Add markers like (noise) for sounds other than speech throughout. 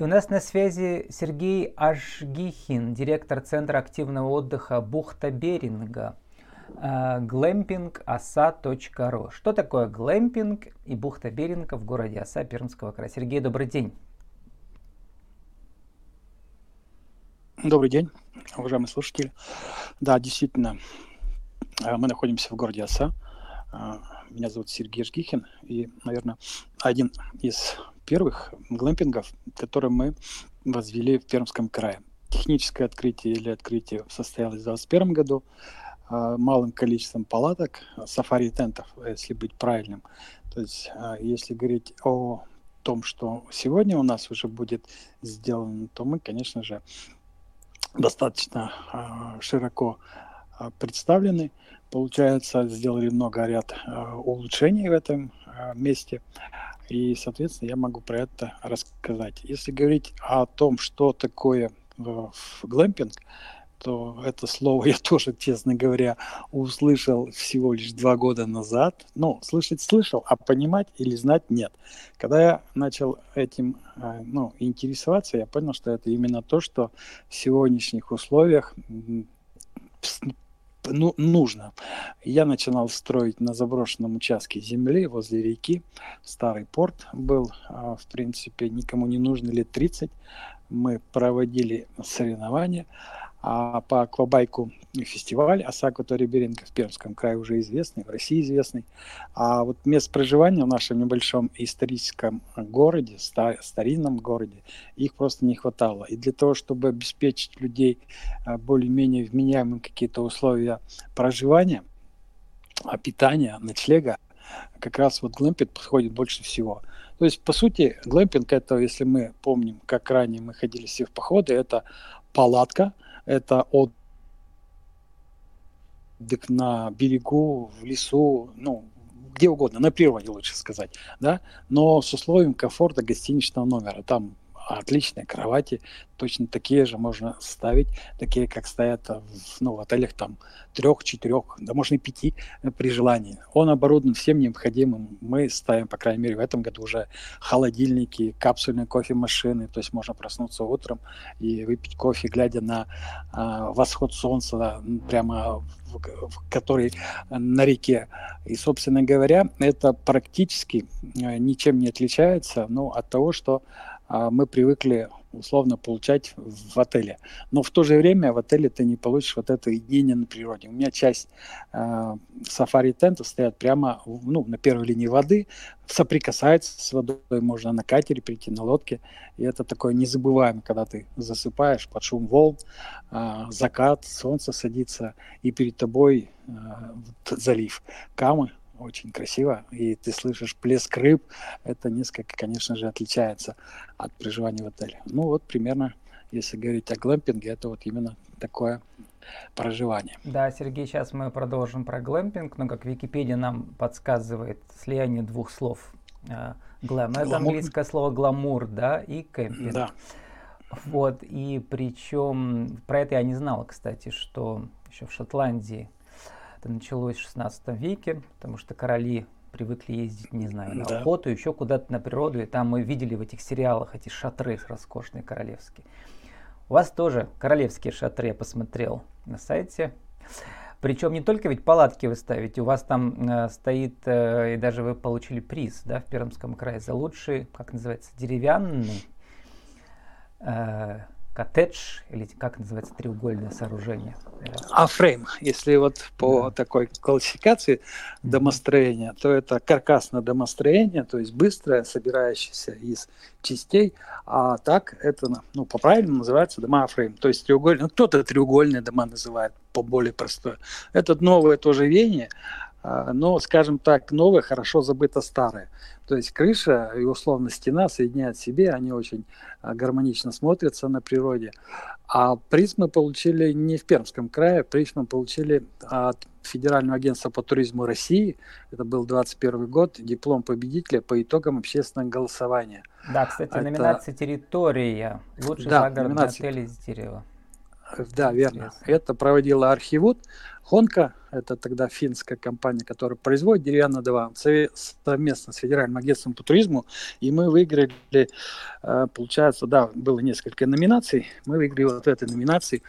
И у нас на связи Сергей Ашгихин, директор Центра активного отдыха Бухта Беринга, глэмпингоса.ру. Что такое глэмпинг и Бухта Беринга в городе Оса Пермского края? Сергей, добрый день. Добрый день, уважаемые слушатели. Да, действительно, э, мы находимся в городе Оса. Э, меня зовут Сергей Жгихин, и, наверное, один из первых глэмпингов, которые мы возвели в Пермском крае. Техническое открытие или открытие состоялось в 2021 году э, малым количеством палаток, сафари-тентов, если быть правильным. То есть, если говорить о том, что сегодня у нас уже будет сделано, то мы, конечно же, достаточно широко представлены. Получается, сделали много ряд улучшений в этом месте. И, соответственно, я могу про это рассказать. Если говорить о том, что такое э, глэмпинг, то это слово (laughs) я тоже, честно говоря, услышал всего лишь два года назад. Ну, слышать слышал, а понимать или знать нет. Когда я начал этим э, ну, интересоваться, я понял, что это именно то, что в сегодняшних условиях ну, нужно. Я начинал строить на заброшенном участке земли возле реки. Старый порт был, а, в принципе, никому не нужно лет 30. Мы проводили соревнования. А по аквабайку фестиваль Осаку Ториберинга в Пермском крае уже известный, в России известный. А вот мест проживания в нашем небольшом историческом городе, старинном городе, их просто не хватало. И для того, чтобы обеспечить людей а, более-менее вменяемые какие-то условия проживания, а, питания, ночлега, как раз вот глэмпинг подходит больше всего. То есть, по сути, глэмпинг это, если мы помним, как ранее мы ходили все в походы, это палатка – это отдых на берегу, в лесу, ну, где угодно, на природе лучше сказать, да, но с условием комфорта гостиничного номера. Там отличные кровати, точно такие же можно ставить, такие, как стоят в, ну, в отелях там трех, четырех, да можно и пяти э, при желании. Он оборудован всем необходимым. Мы ставим, по крайней мере, в этом году уже холодильники, капсульные кофемашины, то есть можно проснуться утром и выпить кофе, глядя на э, восход солнца прямо в, в, который на реке. И, собственно говоря, это практически э, ничем не отличается ну, от того, что мы привыкли условно получать в отеле. Но в то же время в отеле ты не получишь вот это единение на природе. У меня часть э, сафари-тентов стоят прямо ну, на первой линии воды, соприкасается с водой, можно на катере прийти, на лодке. И это такое незабываемое, когда ты засыпаешь под шум волн, э, закат, солнце садится, и перед тобой э, залив Камы, очень красиво, и ты слышишь плеск рыб, это несколько, конечно же, отличается от проживания в отеле. Ну вот примерно, если говорить о глэмпинге, это вот именно такое проживание. Да, Сергей, сейчас мы продолжим про глэмпинг, но как Википедия нам подсказывает слияние двух слов. Э, глэм, это английское слово гламур, да, и кемпинг. Да. Вот, и причем, про это я не знала, кстати, что еще в Шотландии это началось в 16 веке, потому что короли привыкли ездить, не знаю, на да. охоту, еще куда-то на природу, и там мы видели в этих сериалах эти шатры роскошные королевские. У вас тоже королевские шатры, я посмотрел на сайте. Причем не только ведь палатки вы ставите, у вас там э, стоит, э, и даже вы получили приз да, в Пермском крае за лучший, как называется, деревянный э, коттедж, или как называется треугольное сооружение? А фрейм, если вот по да. такой классификации домостроения, то это каркасное домостроение, то есть быстрое, собирающееся из частей, а так это, ну, по-правильному называется дома фрейм, то есть треугольный, ну, кто-то треугольные дома называет по более простое. Это новое тоже веяние, но, скажем так, новое хорошо забыто старое. То есть крыша и условно стена соединяют в себе, они очень а, гармонично смотрятся на природе. А приз мы получили не в Пермском крае, приз мы получили от Федерального агентства по туризму России. Это был 2021 год, диплом победителя по итогам общественного голосования. Да, кстати, Это... номинация «Территория». Лучший да, загородный номинация... отель из дерева. Да, верно. Это проводила Архивуд. Хонка это тогда финская компания, которая производит деревянный диван, совместно с Федеральным агентством по туризму, и мы выиграли, э, получается, да, было несколько номинаций, мы выиграли вот этой номинации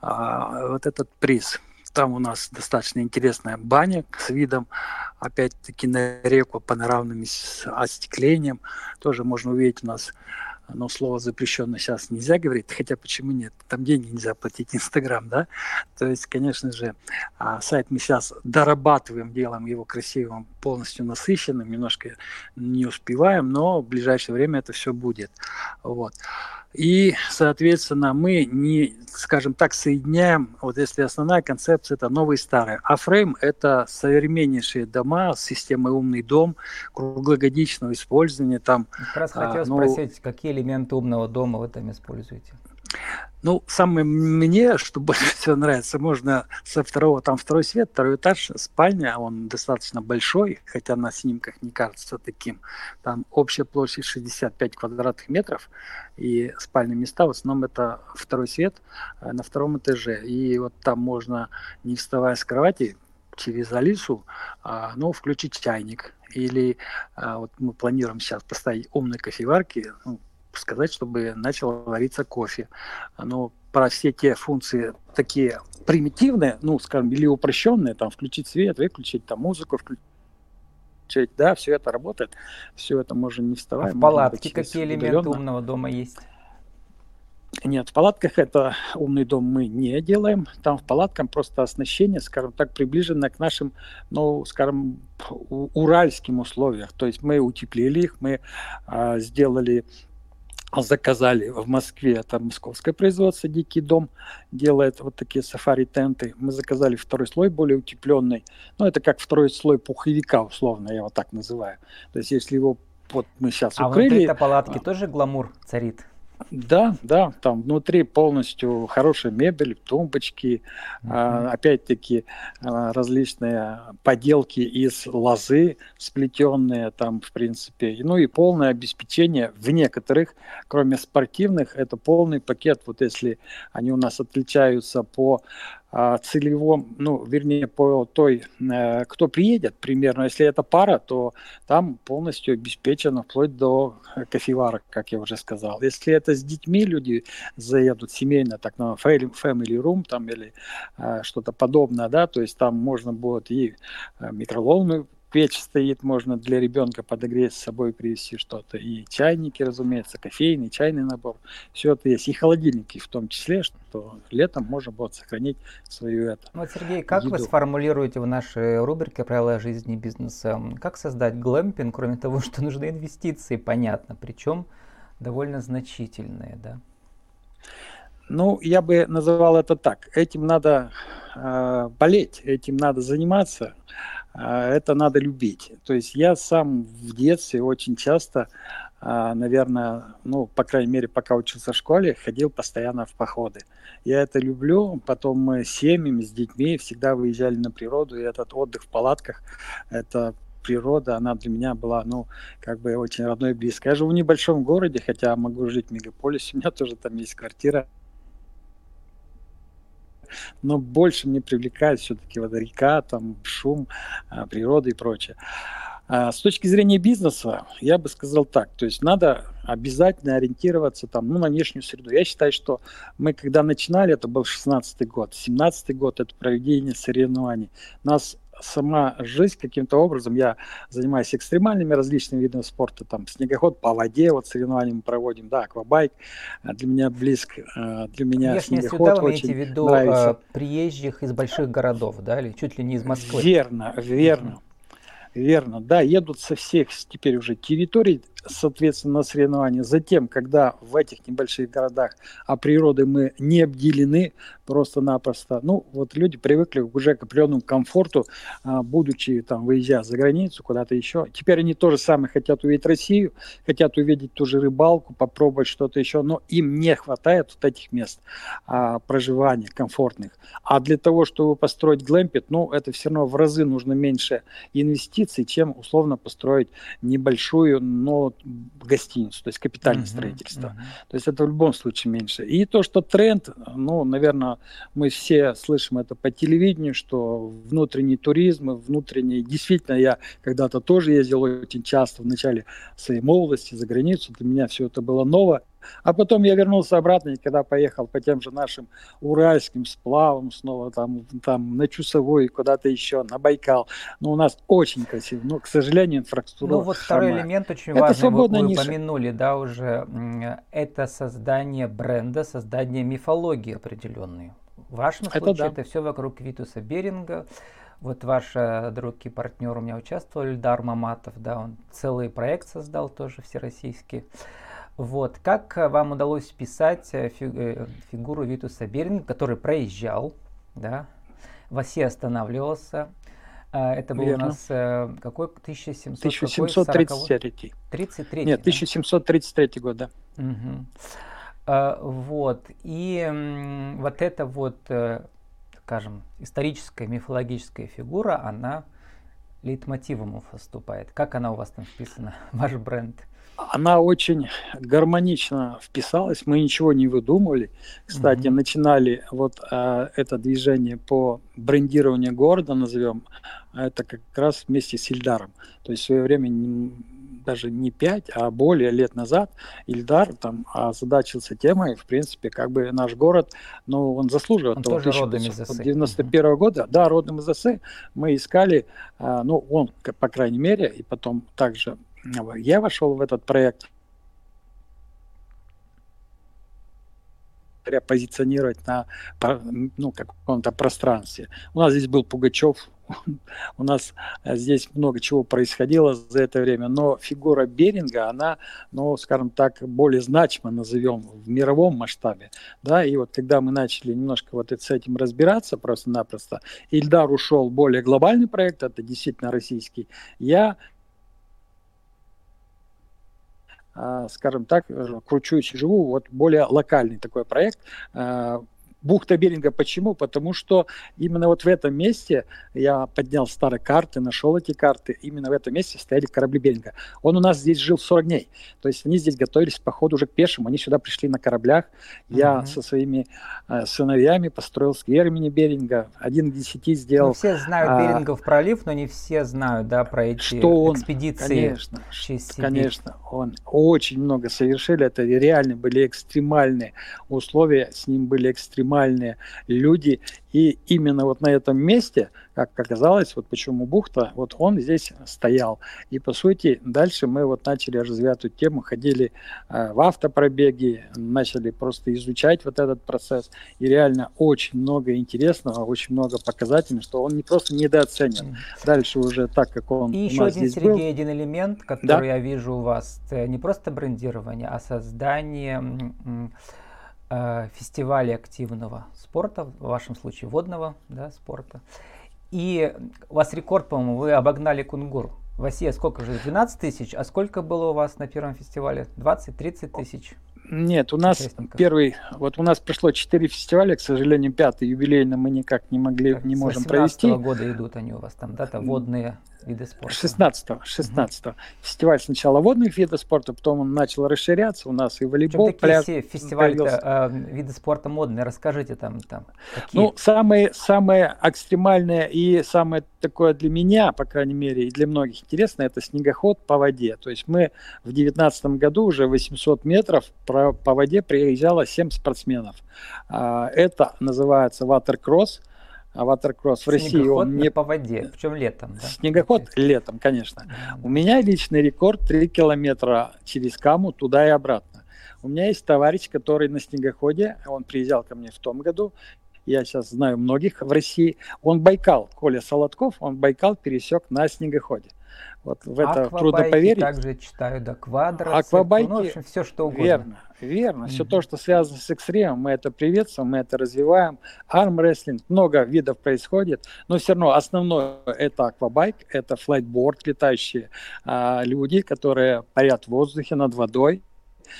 а, вот этот приз. Там у нас достаточно интересная баня с видом, опять-таки, на реку панорамными с остеклением. Тоже можно увидеть у нас но слово запрещено сейчас нельзя говорить, хотя почему нет? Там деньги нельзя платить, Инстаграм, да? То есть, конечно же, а, сайт мы сейчас дорабатываем, делаем его красивым, полностью насыщенным, немножко не успеваем, но в ближайшее время это все будет. Вот. И, соответственно, мы не, скажем так, соединяем, вот если основная концепция это новый и старый, а фрейм это современнейшие дома с системой умный дом, круглогодичного использования там. Как раз хотел а, ну, спросить, какие элементы умного дома вы там используете? Ну, самое мне, что больше всего нравится, можно со второго, там второй свет, второй этаж, спальня, он достаточно большой, хотя на снимках не кажется таким. Там общая площадь 65 квадратных метров, и спальные места, в основном это второй свет э, на втором этаже. И вот там можно, не вставая с кровати, через Алису, а, ну, включить чайник. Или а, вот мы планируем сейчас поставить умные кофеварки, ну, сказать, чтобы начал вариться кофе. Но про все те функции такие примитивные, ну, скажем, или упрощенные, там, включить свет, выключить там музыку, включить, да, все это работает, все это можно не вставать. А в палатке какие элементы умного дома есть? Нет, в палатках это умный дом мы не делаем. Там в палатках просто оснащение, скажем так, приближенное к нашим, ну, скажем, уральским условиям. То есть мы утеплили их, мы а, сделали заказали в Москве, это московское производство, Дикий дом делает вот такие сафари-тенты. Мы заказали второй слой, более утепленный. Ну, это как второй слой пуховика, условно, я его так называю. То есть, если его вот мы сейчас а укрыли... А внутри палатки а, тоже гламур царит? Да, да, там внутри полностью хорошая мебель, тумбочки, mm-hmm. а, опять-таки а, различные поделки из лозы сплетенные там, в принципе, ну и полное обеспечение в некоторых, кроме спортивных, это полный пакет, вот если они у нас отличаются по целевом, ну, вернее, по той, э, кто приедет примерно. Если это пара, то там полностью обеспечено вплоть до кофеварок, как я уже сказал. Если это с детьми люди заедут семейно, так на family room там или э, что-то подобное, да, то есть там можно будет и э, микроволновую печь стоит, можно для ребенка подогреть с собой, привезти что-то. И чайники, разумеется, кофейный, чайный набор. Все это есть. И холодильники в том числе, что летом можно будет сохранить свою это. Ну, вот, Сергей, как еду. вы сформулируете в нашей рубрике «Правила жизни и бизнеса»? Как создать глэмпинг, кроме того, что нужны инвестиции, понятно, причем довольно значительные, да? Ну, я бы называл это так. Этим надо э, болеть, этим надо заниматься. А, это надо любить. То есть я сам в детстве очень часто, а, наверное, ну, по крайней мере, пока учился в школе, ходил постоянно в походы. Я это люблю. Потом мы с семьями, с детьми всегда выезжали на природу, и этот отдых в палатках, это природа, она для меня была, ну, как бы очень родной и близкой. Я живу в небольшом городе, хотя могу жить в мегаполисе, у меня тоже там есть квартира, но больше мне привлекает все-таки вот река, там шум, а, природа и прочее. А с точки зрения бизнеса, я бы сказал так, то есть надо обязательно ориентироваться там, ну, на внешнюю среду. Я считаю, что мы, когда начинали, это был 16 год, 17 год, это проведение соревнований. Нас сама жизнь каким-то образом, я занимаюсь экстремальными различными видами спорта, там снегоход по воде, вот соревнования мы проводим, да, аквабайк, а для меня близко, а, для меня Внешне снегоход сюда вы очень имеете в виду нравится. приезжих из больших городов, да, или чуть ли не из Москвы? Верно, верно. Верно, да, едут со всех теперь уже территорий, соответственно, на соревнования. Затем, когда в этих небольших городах а природы мы не обделены просто-напросто, ну, вот люди привыкли уже к определенному комфорту, а, будучи там, выезжая за границу, куда-то еще. Теперь они тоже самое хотят увидеть Россию, хотят увидеть ту же рыбалку, попробовать что-то еще, но им не хватает вот этих мест а, проживания комфортных. А для того, чтобы построить глэмпит, ну, это все равно в разы нужно меньше инвестиций, инвестиций, чем условно построить небольшую, но гостиницу, то есть капитальное uh-huh, строительство. Uh-huh. То есть это в любом случае меньше. И то, что тренд, ну, наверное, мы все слышим это по телевидению, что внутренний туризм, внутренний, действительно, я когда-то тоже ездил очень часто в начале своей молодости за границу, для меня все это было ново, а потом я вернулся обратно, и когда поехал по тем же нашим уральским сплавам снова там, там на Чусовой, куда-то еще, на Байкал. Ну, у нас очень красиво. Но, к сожалению, инфраструктура Ну, вот второй хромая. элемент очень это важный, вы, вы упомянули, да, уже. Это создание бренда, создание мифологии определенной. В вашем это случае да. это все вокруг Витуса Беринга. Вот ваш э, друг и партнер у меня участвовал, Ильдар Маматов, да, он целый проект создал тоже всероссийский. Вот. Как э, вам удалось писать э, э, фигуру Витуса Беринга, который проезжал, да, в оси останавливался. Это был Верно. у нас какой 1700 1733. 33. Нет, 1733 год, да. Угу. Вот. И вот эта вот, скажем, историческая, мифологическая фигура, она лейтмотивом выступает. Как она у вас там вписана, (laughs) ваш бренд? Она очень гармонично вписалась, мы ничего не выдумывали. Кстати, mm-hmm. начинали вот а, это движение по брендированию города, назовем, это как раз вместе с Ильдаром. То есть в свое время не, даже не 5, а более лет назад Ильдар там озадачился темой, в принципе, как бы наш город, ну, он заслуживает он того. Тоже родом из 91 -го года, да, родом из ОСЭ. Мы искали, а, ну, он, по крайней мере, и потом также я вошел в этот проект. Позиционировать на ну, каком-то пространстве. У нас здесь был Пугачев, (laughs) у нас здесь много чего происходило за это время, но фигура Беринга, она, ну, скажем так, более значима, назовем, в мировом масштабе, да, и вот когда мы начали немножко вот с этим разбираться просто-напросто, Ильдар ушел в более глобальный проект, это действительно российский, я а, скажем так, э, кручусь и живу, вот более локальный такой проект, а, Бухта Беринга почему? Потому что именно вот в этом месте я поднял старые карты, нашел эти карты. Именно в этом месте стояли корабли Беринга. Он у нас здесь жил 40 дней. То есть они здесь готовились к походу уже к пешему. Они сюда пришли на кораблях. Я mm-hmm. со своими э, сыновьями построил сквер имени Беринга. Один к десяти сделал. Ну, все знают а, Берингов пролив, но не все знают да, про эти что он, экспедиции. Конечно, конечно. Он очень много совершили. Это реально были экстремальные условия. С ним были экстремальные нормальные люди. И именно вот на этом месте, как оказалось, вот почему бухта, вот он здесь стоял. И по сути дальше мы вот начали развивать эту тему, ходили э, в автопробеги, начали просто изучать вот этот процесс. И реально очень много интересного, очень много показательных, что он не просто недооценен. Дальше уже так, как он И еще один, Сергей, был. один элемент, который да? я вижу у вас, не просто брендирование, а создание э, фестивале активного спорта, в вашем случае водного да, спорта. И у вас рекорд, по-моему, вы обогнали Кунгур. В России сколько же? 12 тысяч? А сколько было у вас на первом фестивале? 20-30 тысяч? Нет, у нас первый, вот у нас прошло четыре фестиваля, к сожалению, пятый юбилейный мы никак не могли, так, не можем провести. Года идут они у вас там, да, там водные виды спорта? 16-го. 16 угу. Фестиваль сначала водных видов спорта, потом он начал расширяться. У нас и волейбол, Чем пляж. Такие фестивали э, виды спорта модные, расскажите там. там какие? Ну, самые, самые экстремальные и самое такое для меня, по крайней мере, и для многих интересно, это снегоход по воде. То есть мы в 2019 году уже 800 метров по, по воде приезжало 7 спортсменов. А, это называется ватеркросс. А ватеркросс в России он не по воде, причем летом. Да? Снегоход летом, конечно. У меня личный рекорд 3 километра через Каму туда и обратно. У меня есть товарищ, который на снегоходе, он приезжал ко мне в том году, я сейчас знаю многих в России, он Байкал, Коля Солодков, он Байкал пересек на снегоходе. Вот в это трудно поверить. также читаю, да, квадроциклы, Аквабайки, ну, в общем, все что угодно. Верно, верно. Mm-hmm. Все то, что связано с экстремом, мы это приветствуем, мы это развиваем. Армрестлинг, много видов происходит, но все равно основное это аквабайк, это флайтборд, летающие а, люди, которые парят в воздухе над водой.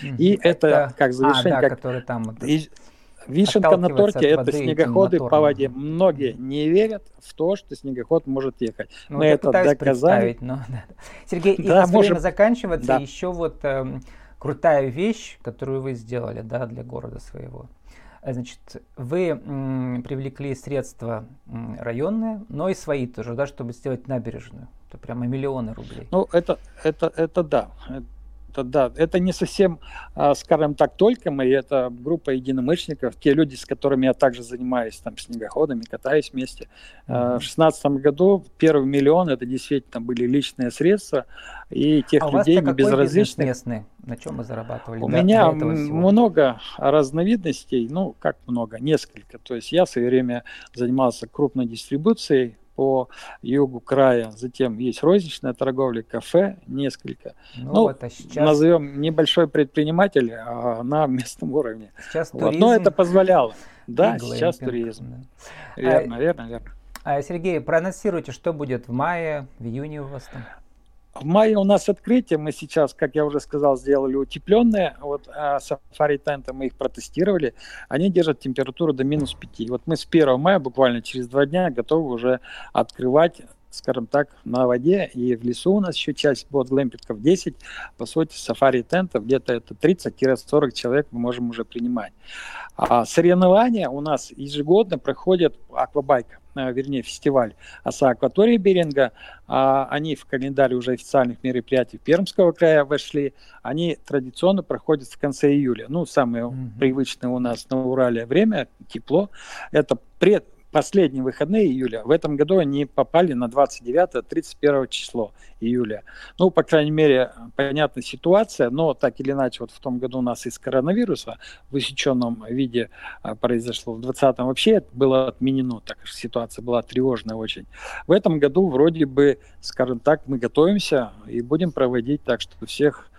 Mm-hmm. И это, это как завершение, а, да, как... который там... И, Вишенка на торте – это снегоходы по воде. Многие не верят в то, что снегоход может ехать. Ну, Мы это доказали. Но, да. Сергей, и да, может... время заканчиваться. Да. Еще вот э, крутая вещь, которую вы сделали да, для города своего. Значит, вы м, привлекли средства м, районные, но и свои тоже, да, чтобы сделать набережную. Это прямо миллионы рублей. Ну, это, это, это да это да, это не совсем, а, скажем так, только мы, это группа единомышленников, те люди, с которыми я также занимаюсь там снегоходами, катаюсь вместе. Mm-hmm. В шестнадцатом году первый миллион это действительно были личные средства и тех а людей не безразличных. местный? На чем вы зарабатывали? У меня много разновидностей, ну как много, несколько. То есть я в свое время занимался крупной дистрибуцией по югу края. Затем есть розничная торговля, кафе несколько. Ну, ну вот, а сейчас... назовем небольшой предприниматель а на местном уровне. Сейчас вот. туризм. Но это позволяло. Да, сейчас туризм. Верно, а, верно, верно. А, Сергей, проанонсируйте, что будет в мае, в июне у вас там? В мае у нас открытие, мы сейчас, как я уже сказал, сделали утепленные, вот сафари тенты мы их протестировали, они держат температуру до минус 5. Вот мы с 1 мая, буквально через два дня, готовы уже открывать скажем так, на воде, и в лесу у нас еще часть будет глэмпингов 10, по сути, сафари-тентов, где-то это 30-40 человек мы можем уже принимать. А соревнования у нас ежегодно проходят аквабайка. Э, вернее, фестиваль оса акватории Беринга. А, они в календаре уже официальных мероприятий Пермского края вошли. Они традиционно проходят в конце июля. Ну, самое mm-hmm. привычное у нас на Урале время, тепло. Это пред, последние выходные июля. В этом году они попали на 29-31 число июля. Ну, по крайней мере, понятна ситуация, но так или иначе, вот в том году у нас из коронавируса в усеченном виде а, произошло. В 20-м вообще было отменено, так как ситуация была тревожная очень. В этом году вроде бы, скажем так, мы готовимся и будем проводить так, что всех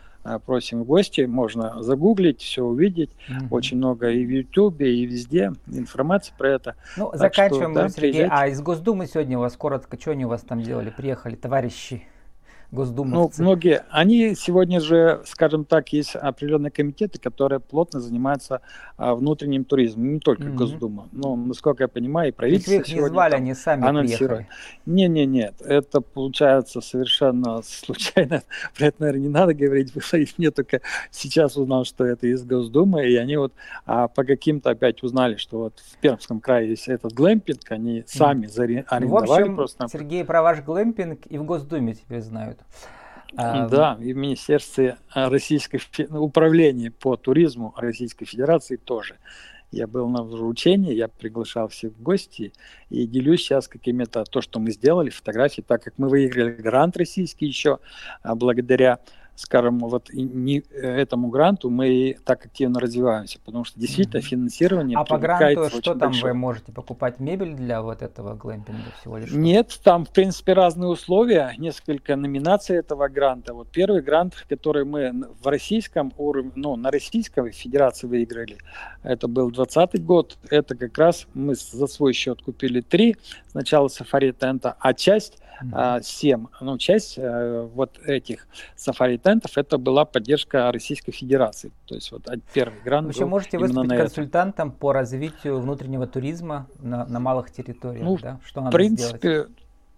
просим в гости, можно загуглить, все увидеть. Угу. Очень много и в Ютубе, и везде информации про это. Ну, так заканчиваем, что, да, Сергей. Приезжайте. А из Госдумы сегодня у вас коротко, что они у вас там делали? Приехали товарищи госдумовцы? Ну, многие. Они сегодня же, скажем так, есть определенные комитеты, которые плотно занимаются а, внутренним туризмом, не только mm-hmm. Госдума. Но, насколько я понимаю, и правительство Ведь их не звали, они сами анонсируют. Не, не, нет, это получается совершенно (laughs) случайно. Про это, наверное, не надо говорить. Мне только сейчас узнал, что это из Госдумы, и они вот а, по каким-то опять узнали, что вот в Пермском крае есть этот глэмпинг, они сами mm-hmm. арендовали в общем, просто. Сергей, про ваш глэмпинг и в Госдуме теперь знают. А, да, и в Министерстве Российской управления по туризму Российской Федерации тоже. Я был на вручении, я приглашал всех в гости и делюсь сейчас какими-то то, что мы сделали, фотографии, так как мы выиграли грант российский еще а, благодаря скажем, вот не этому гранту мы так активно развиваемся, потому что действительно mm-hmm. финансирование А по гранту что там большое. вы можете покупать мебель для вот этого глэмпинга всего лишь? Нет, там в принципе разные условия, несколько номинаций этого гранта. Вот первый грант, который мы в российском уровне, ну на российской федерации выиграли, это был 20 год, это как раз мы за свой счет купили три, сначала сафари тента, а часть mm-hmm. 7, ну часть э, вот этих сафари тентов это была поддержка Российской Федерации. То есть вот первый грант. Вы еще можете выступить консультантом по развитию внутреннего туризма на, на малых территориях, ну, да? Что надо принципе, сделать?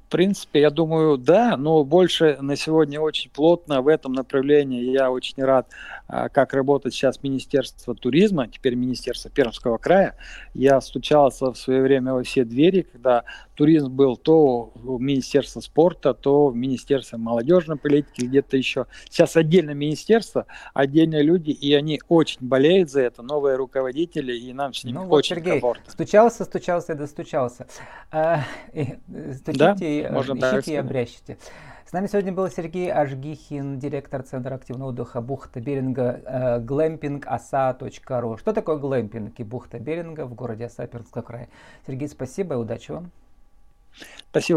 В принципе, я думаю, да, но больше на сегодня очень плотно в этом направлении. Я очень рад, а, как работает сейчас Министерство туризма, теперь Министерство Пермского края. Я стучался в свое время во все двери, когда туризм был то в Министерстве спорта, то в Министерстве молодежной политики, где-то еще. Сейчас отдельно министерство, отдельные люди, и они очень болеют за это, новые руководители, и нам с ними ну, очень вот, Сергей, комфортно. Стучался, стучался и достучался. А, стучите, да, ищите и обрящите. С нами сегодня был Сергей Ажгихин, директор Центра активного отдыха Бухта Беринга, э, глэмпингоса.ру. Что такое глэмпинг и Бухта Беринга в городе Оса Пермского края? Сергей, спасибо и удачи вам. Спасибо.